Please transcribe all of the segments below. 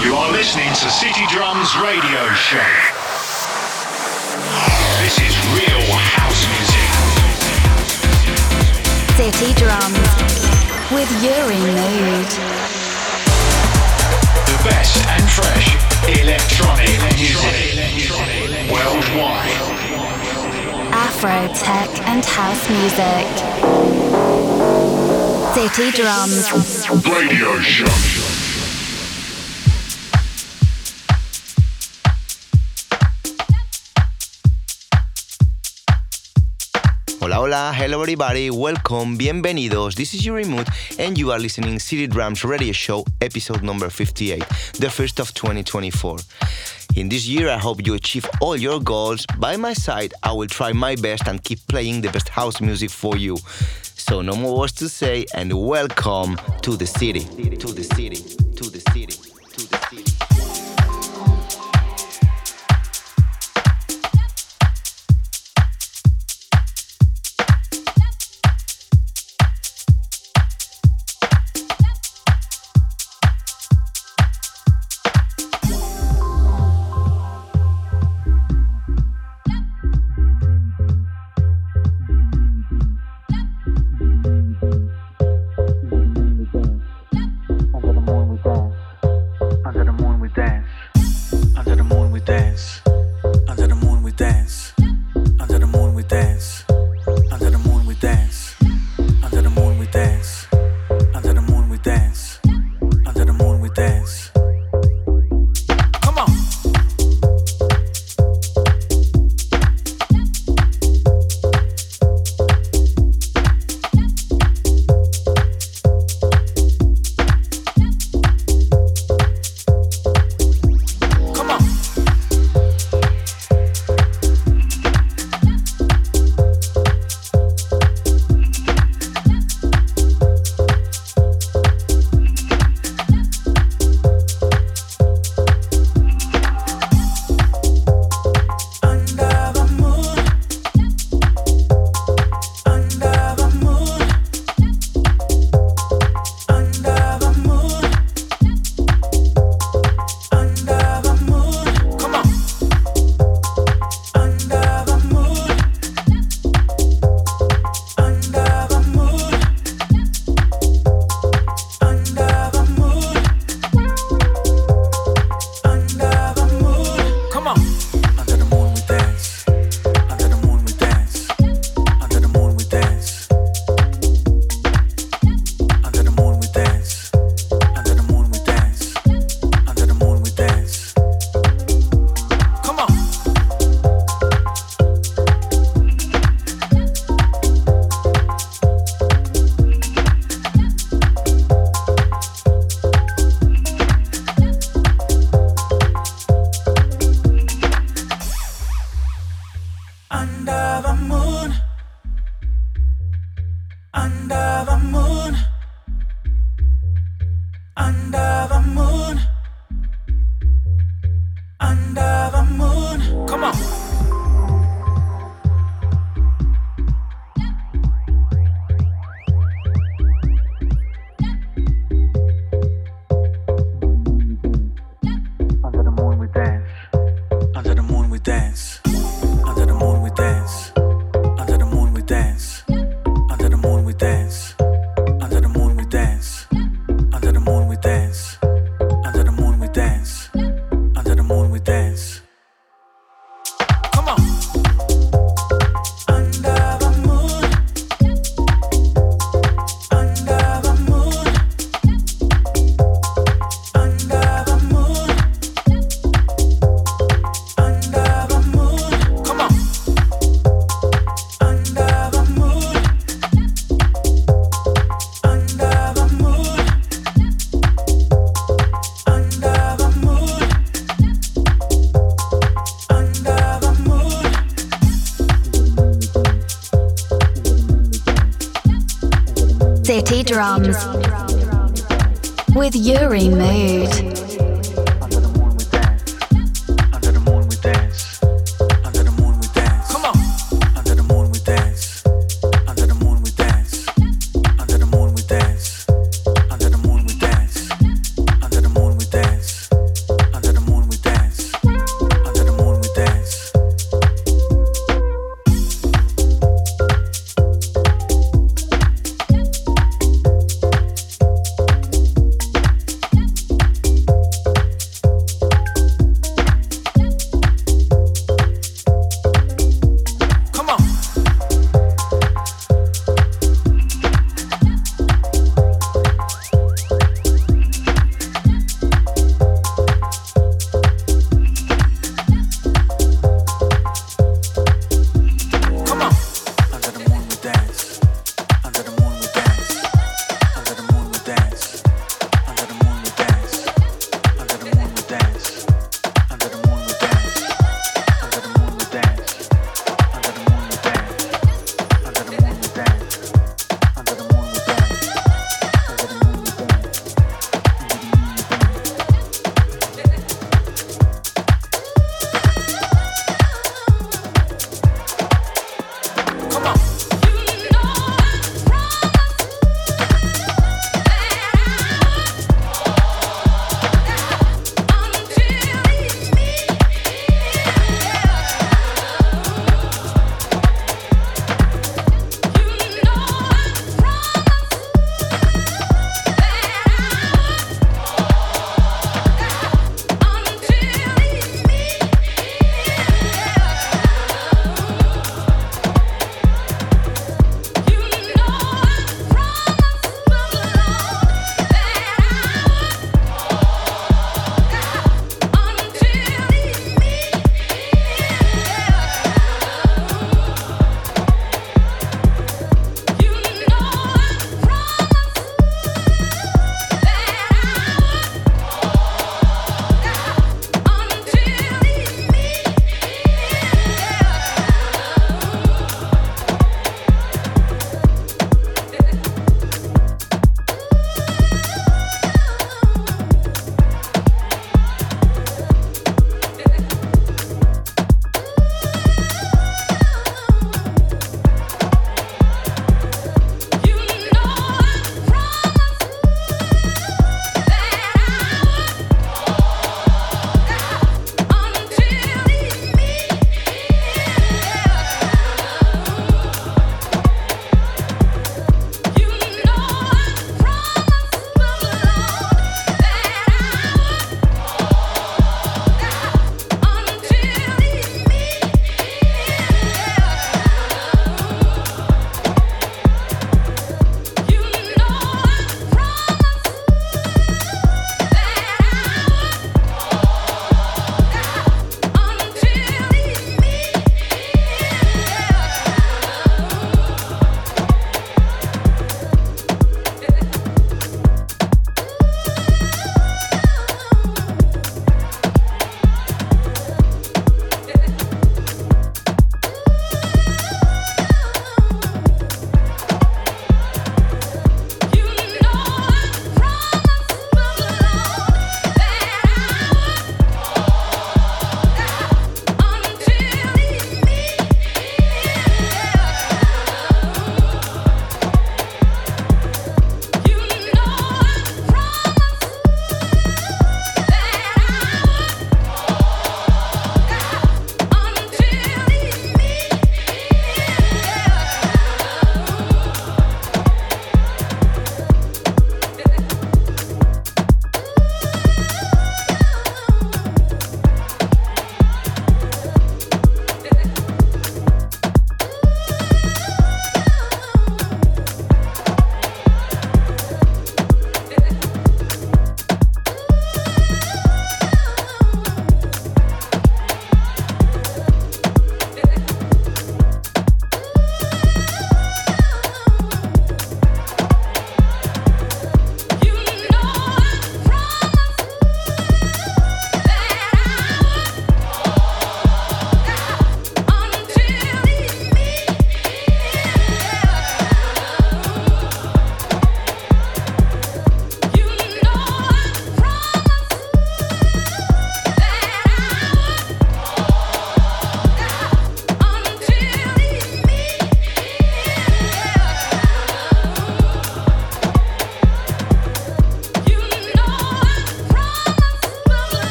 You are listening to City Drums Radio Show. This is real house music. City Drums with Uri Mood. The best and fresh electronic music worldwide. Afro, tech, and house music. City Drums Radio Show. Hola, hola, hello everybody, welcome, bienvenidos. This is Uri Mood, and you are listening City Drums Radio Show, episode number 58, the first of 2024. In this year, I hope you achieve all your goals. By my side, I will try my best and keep playing the best house music for you. So, no more words to say, and welcome. To the city. To the city. Drums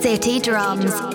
City Drums.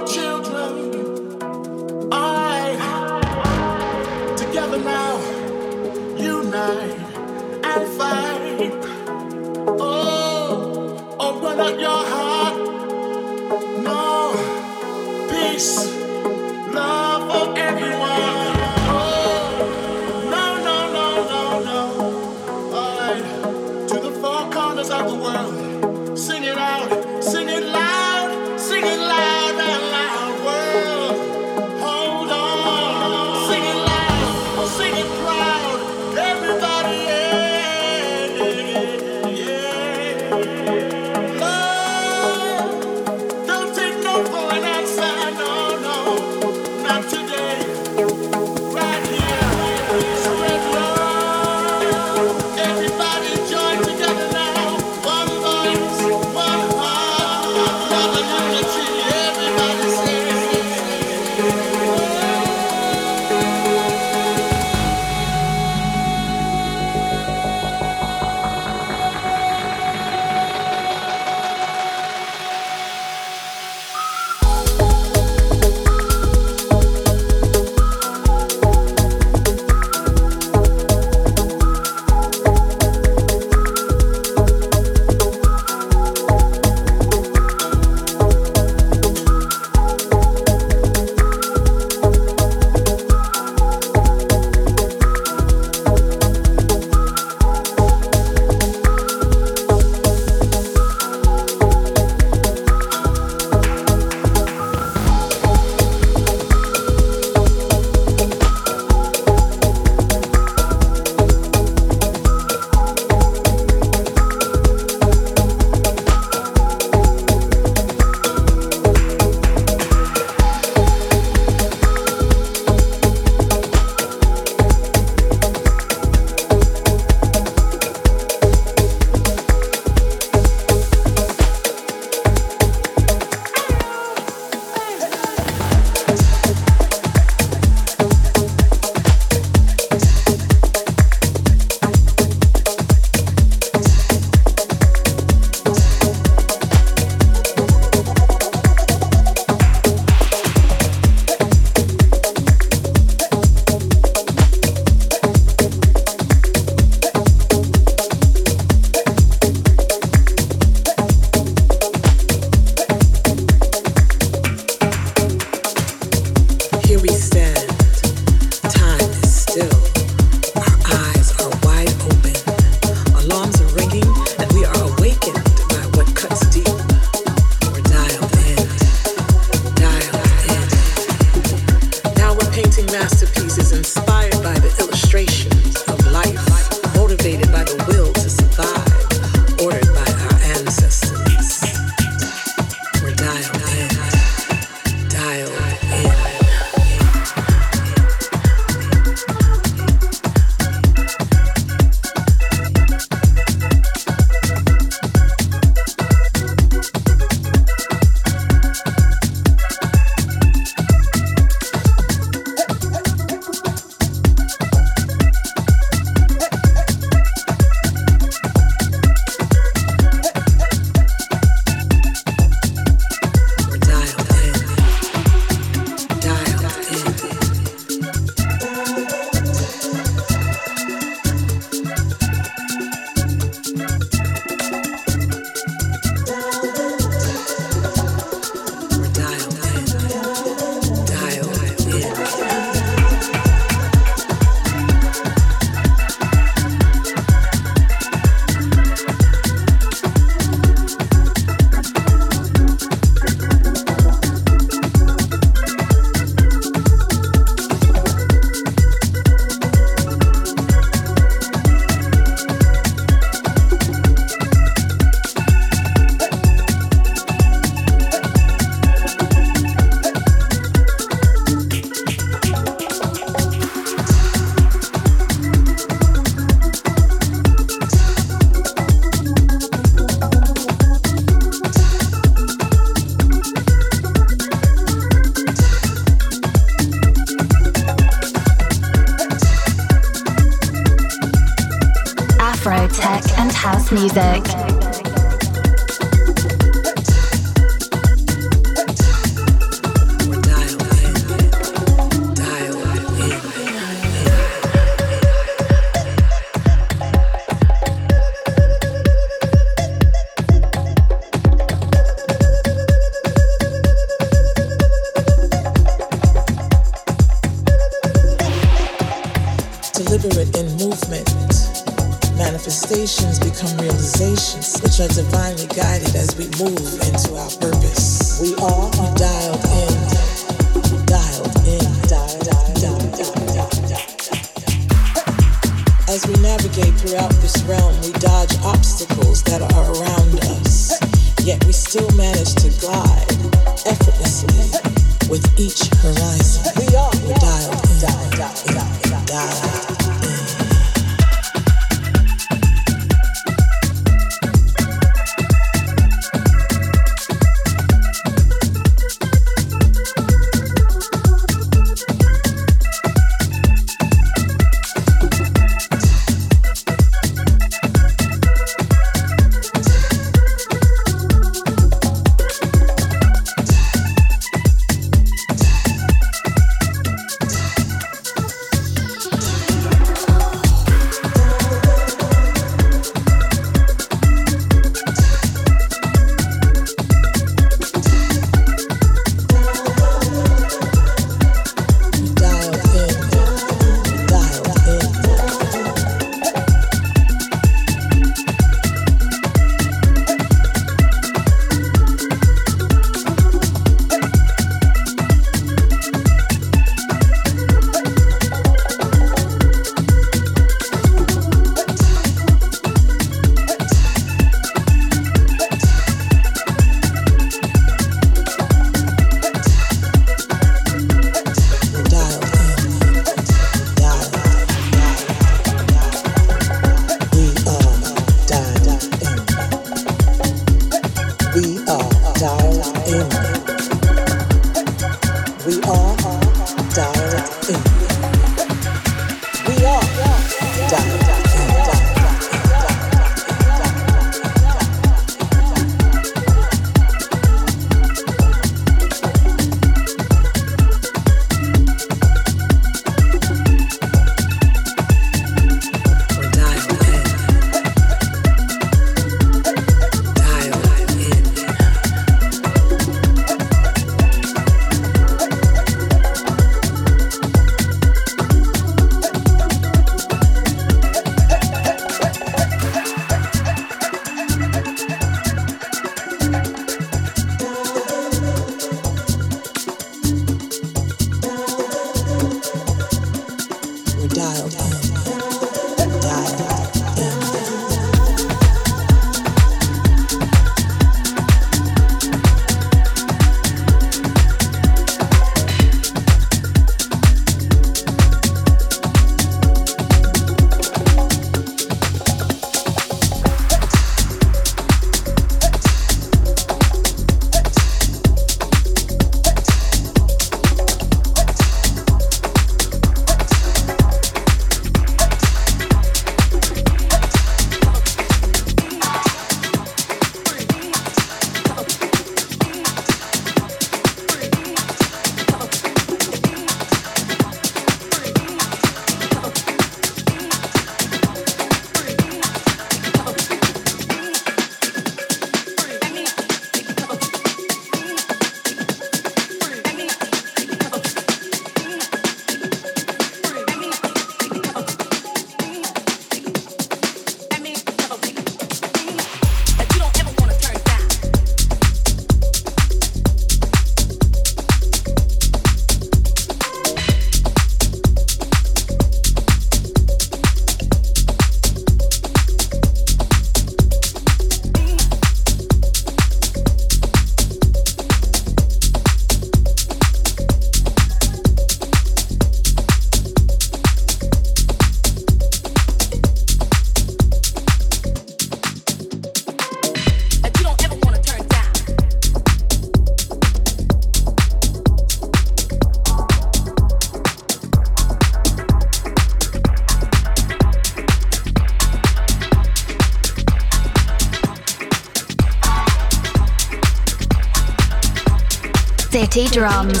Drums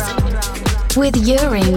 with Uri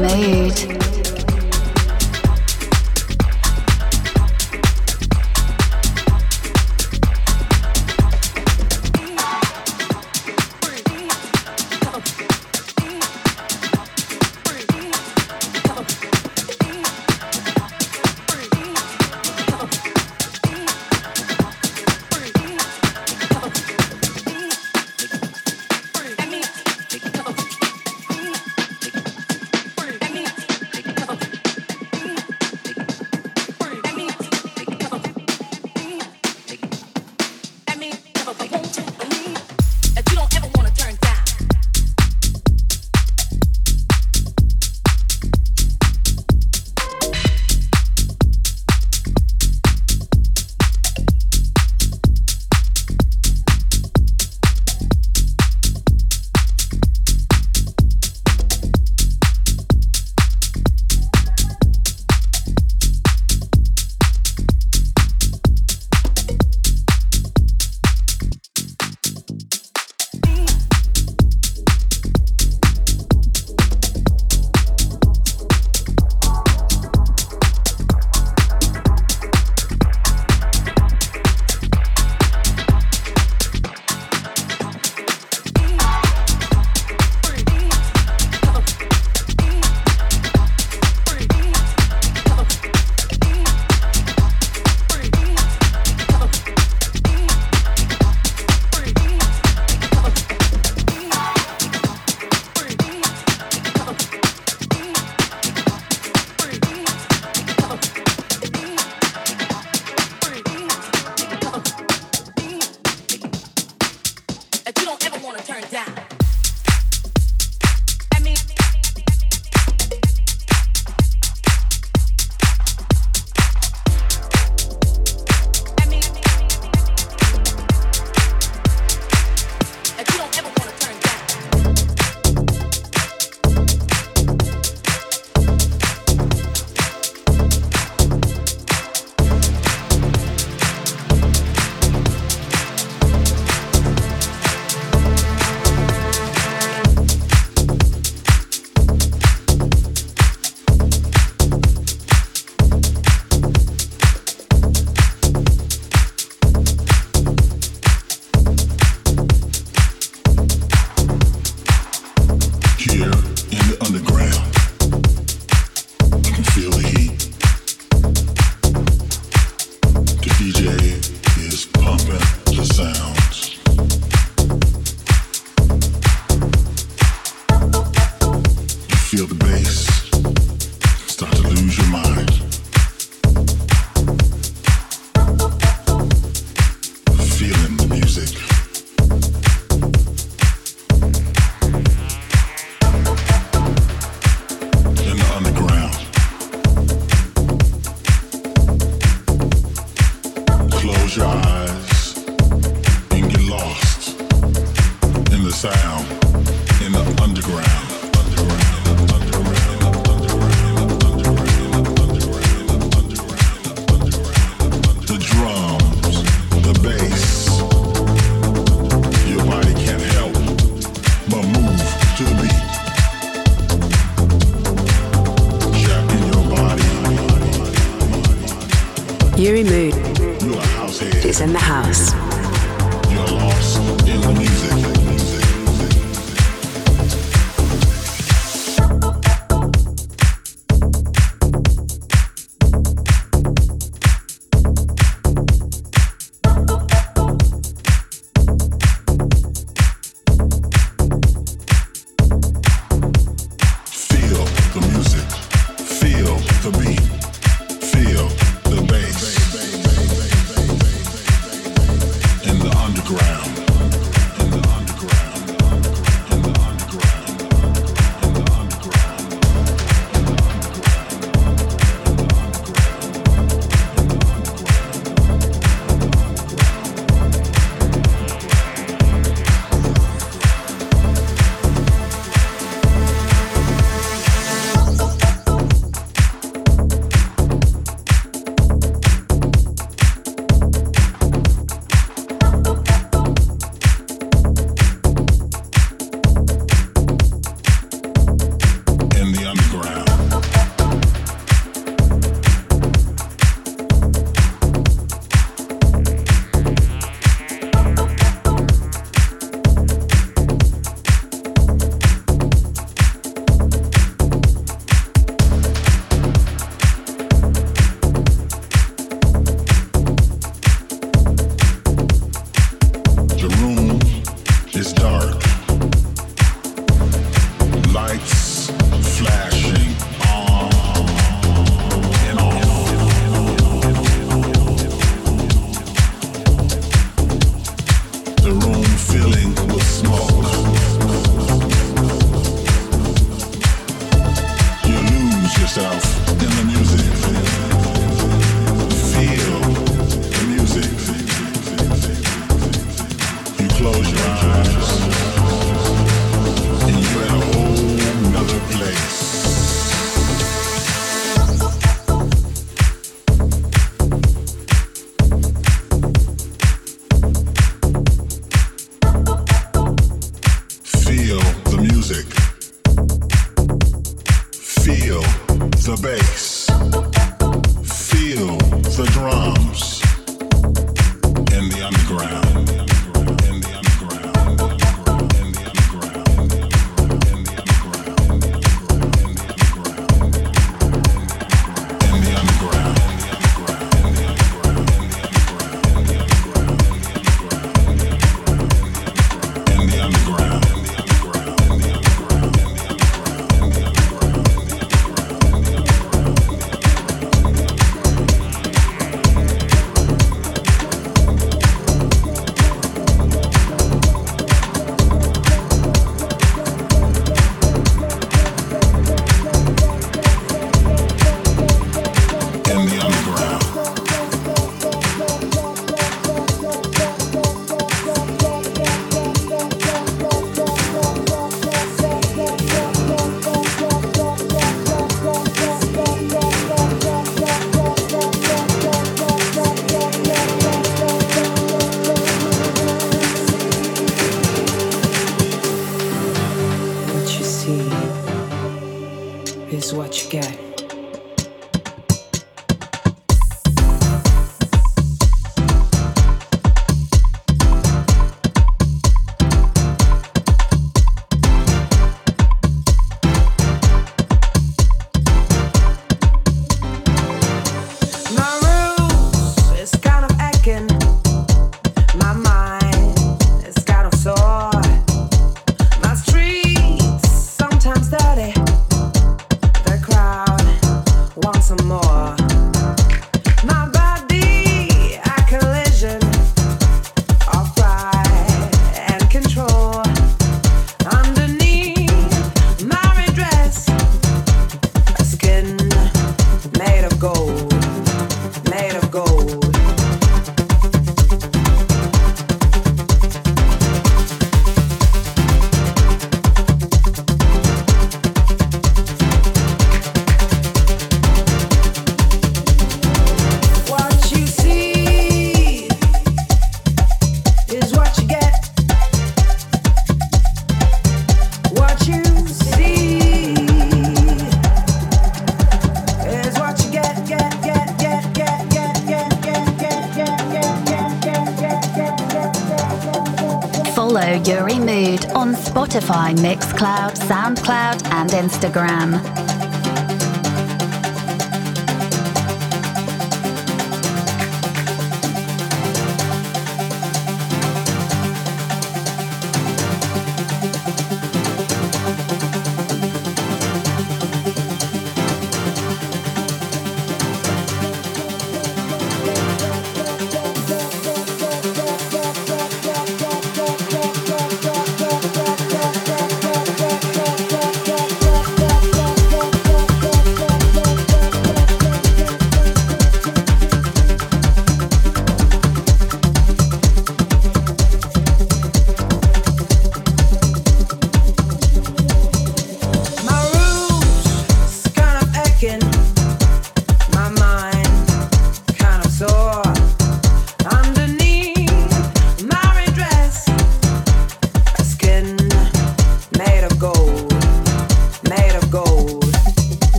Mixcloud, SoundCloud, and Instagram.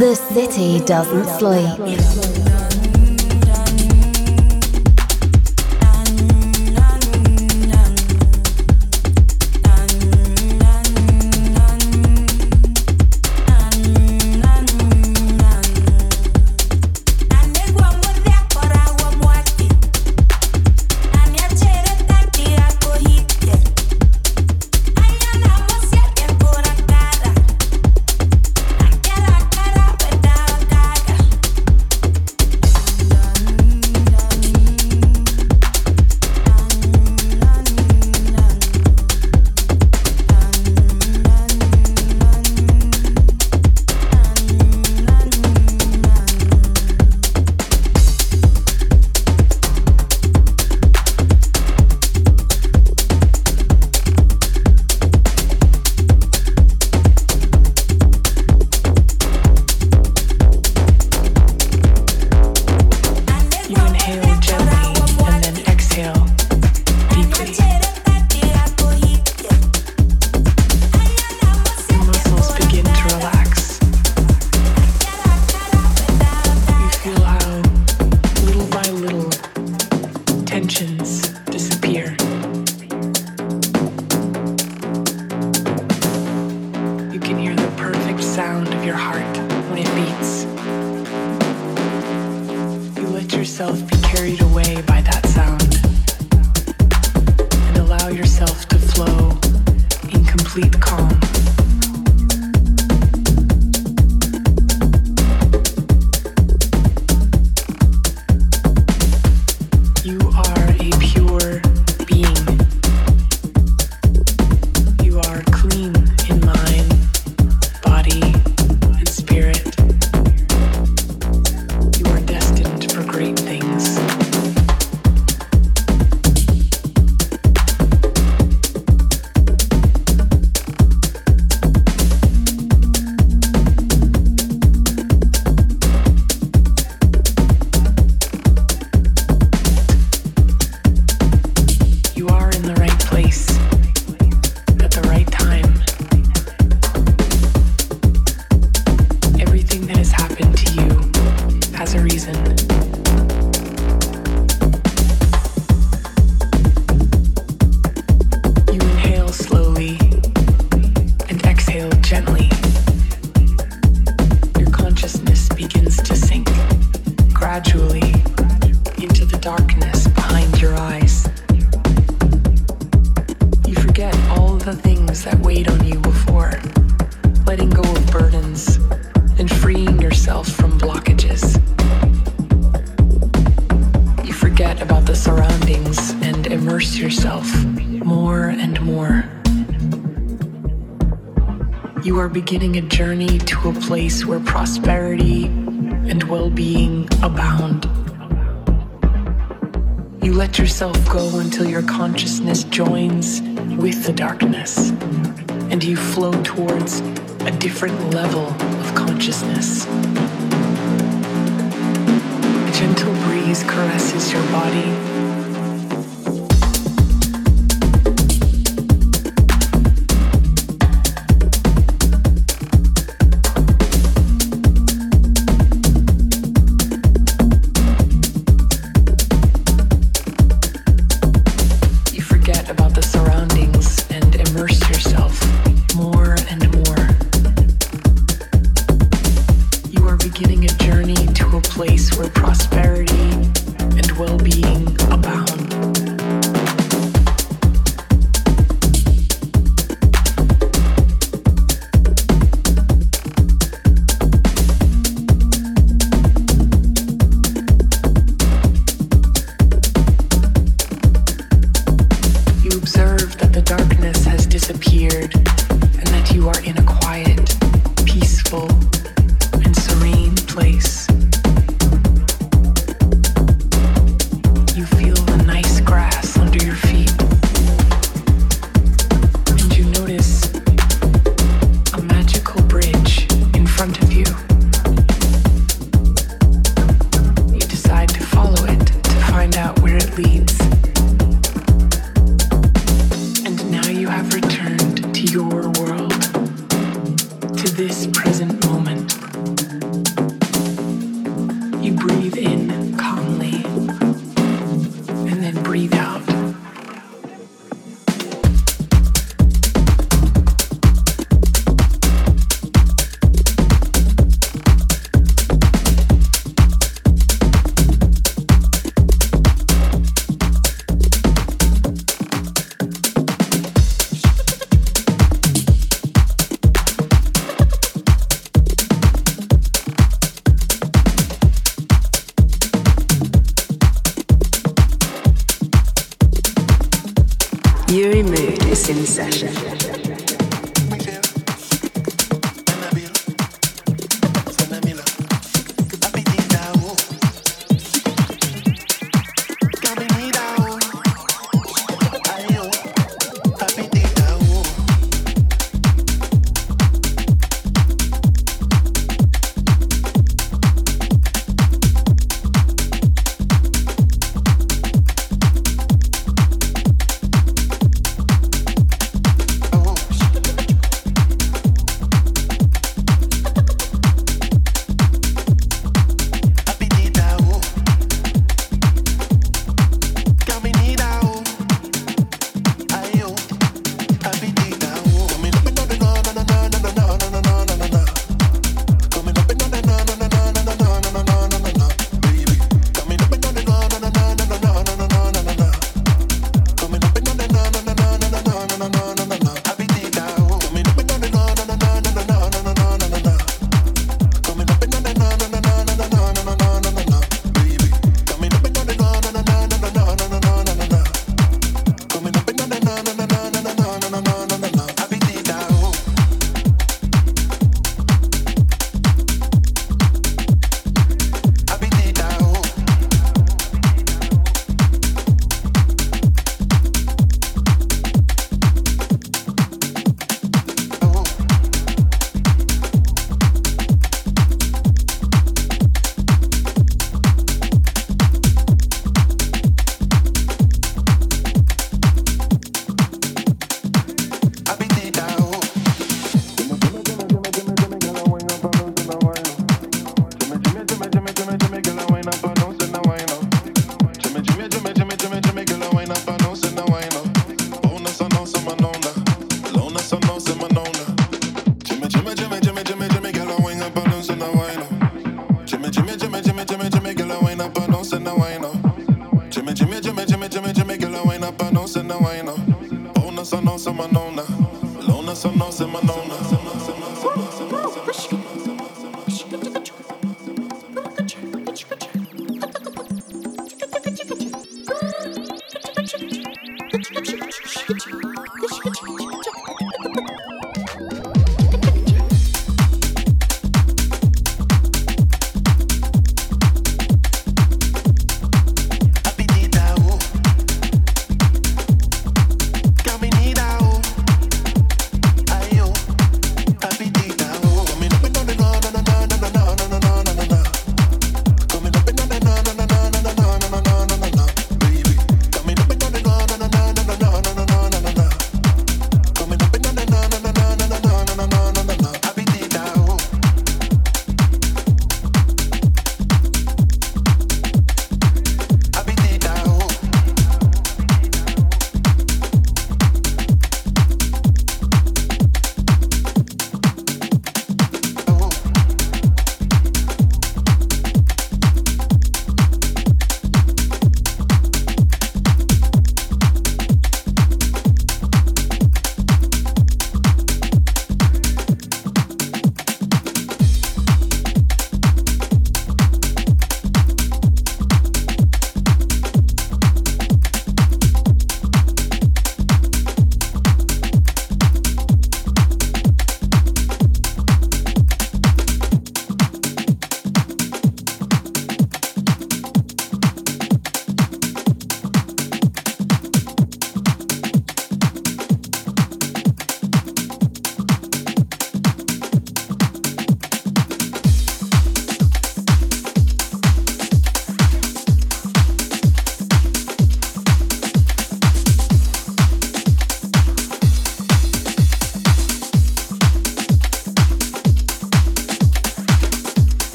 The city doesn't sleep. Are a pure session.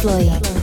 Floyd.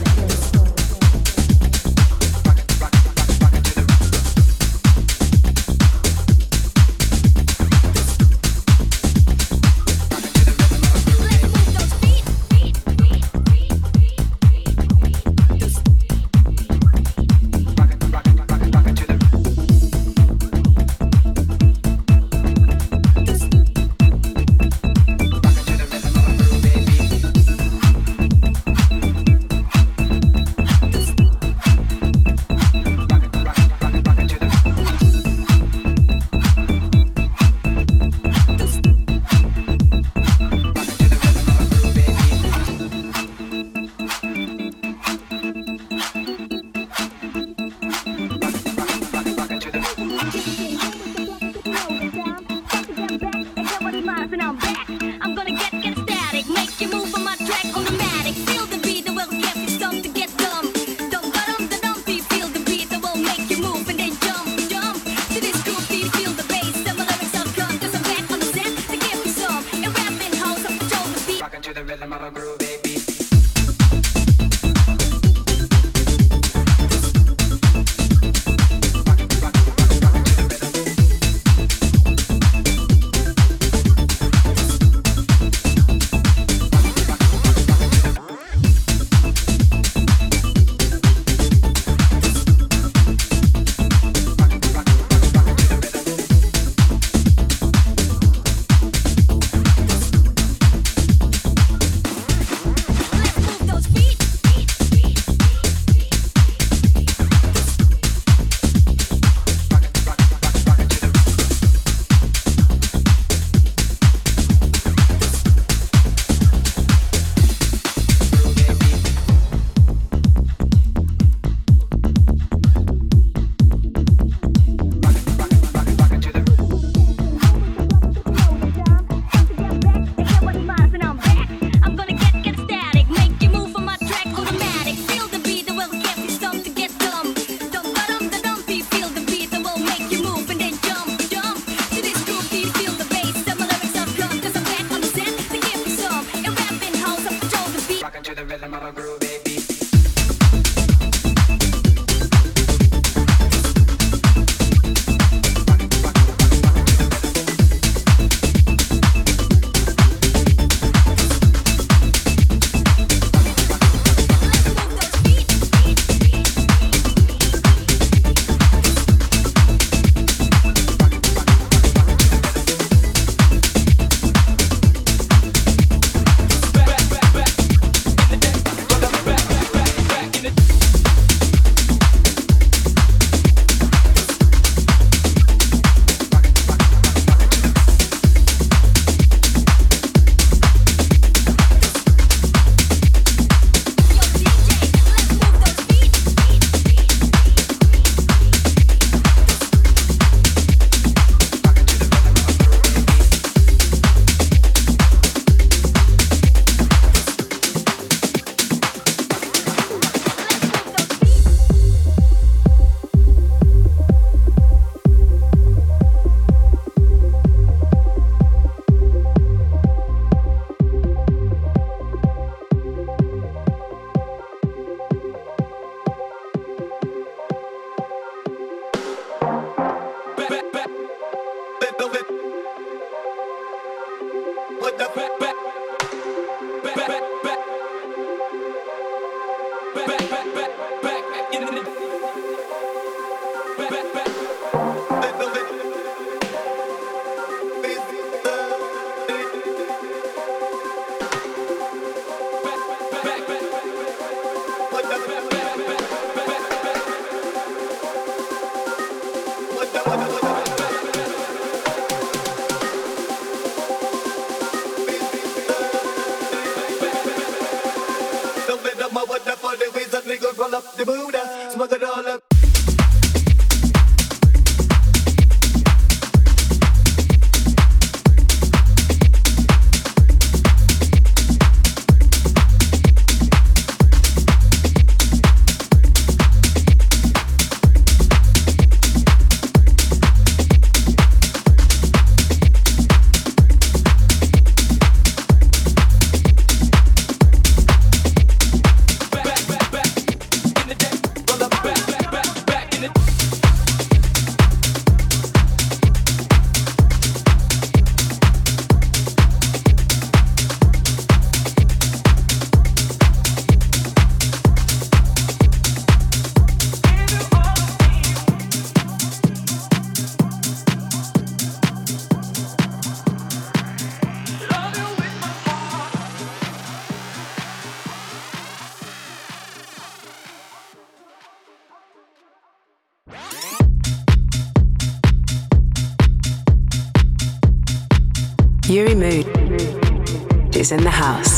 In the house.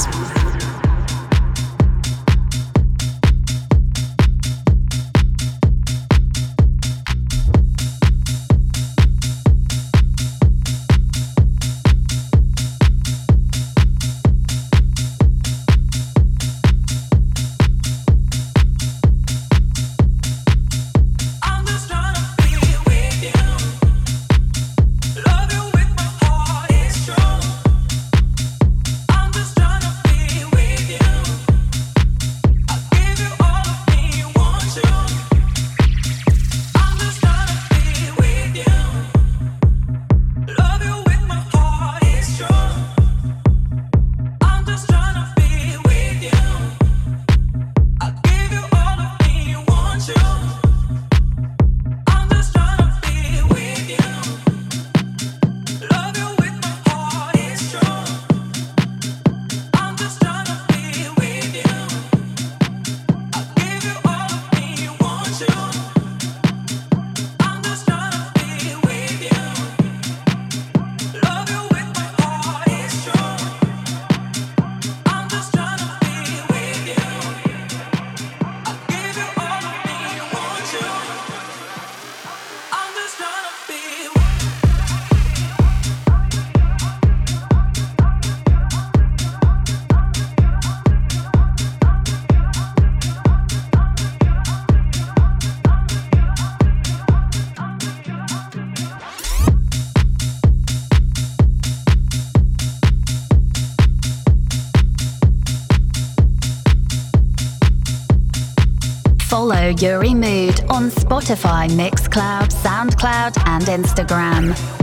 Follow Uri Mood on Spotify, Mixcloud, Soundcloud, and Instagram.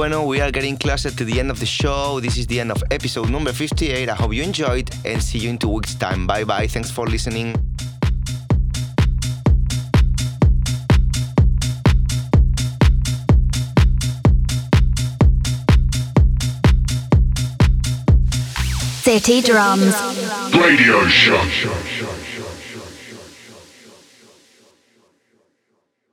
Bueno, we are getting closer to the end of the show. This is the end of episode number 58. I hope you enjoyed and see you in two weeks' time. Bye bye. Thanks for listening. City Drums. Radio Show.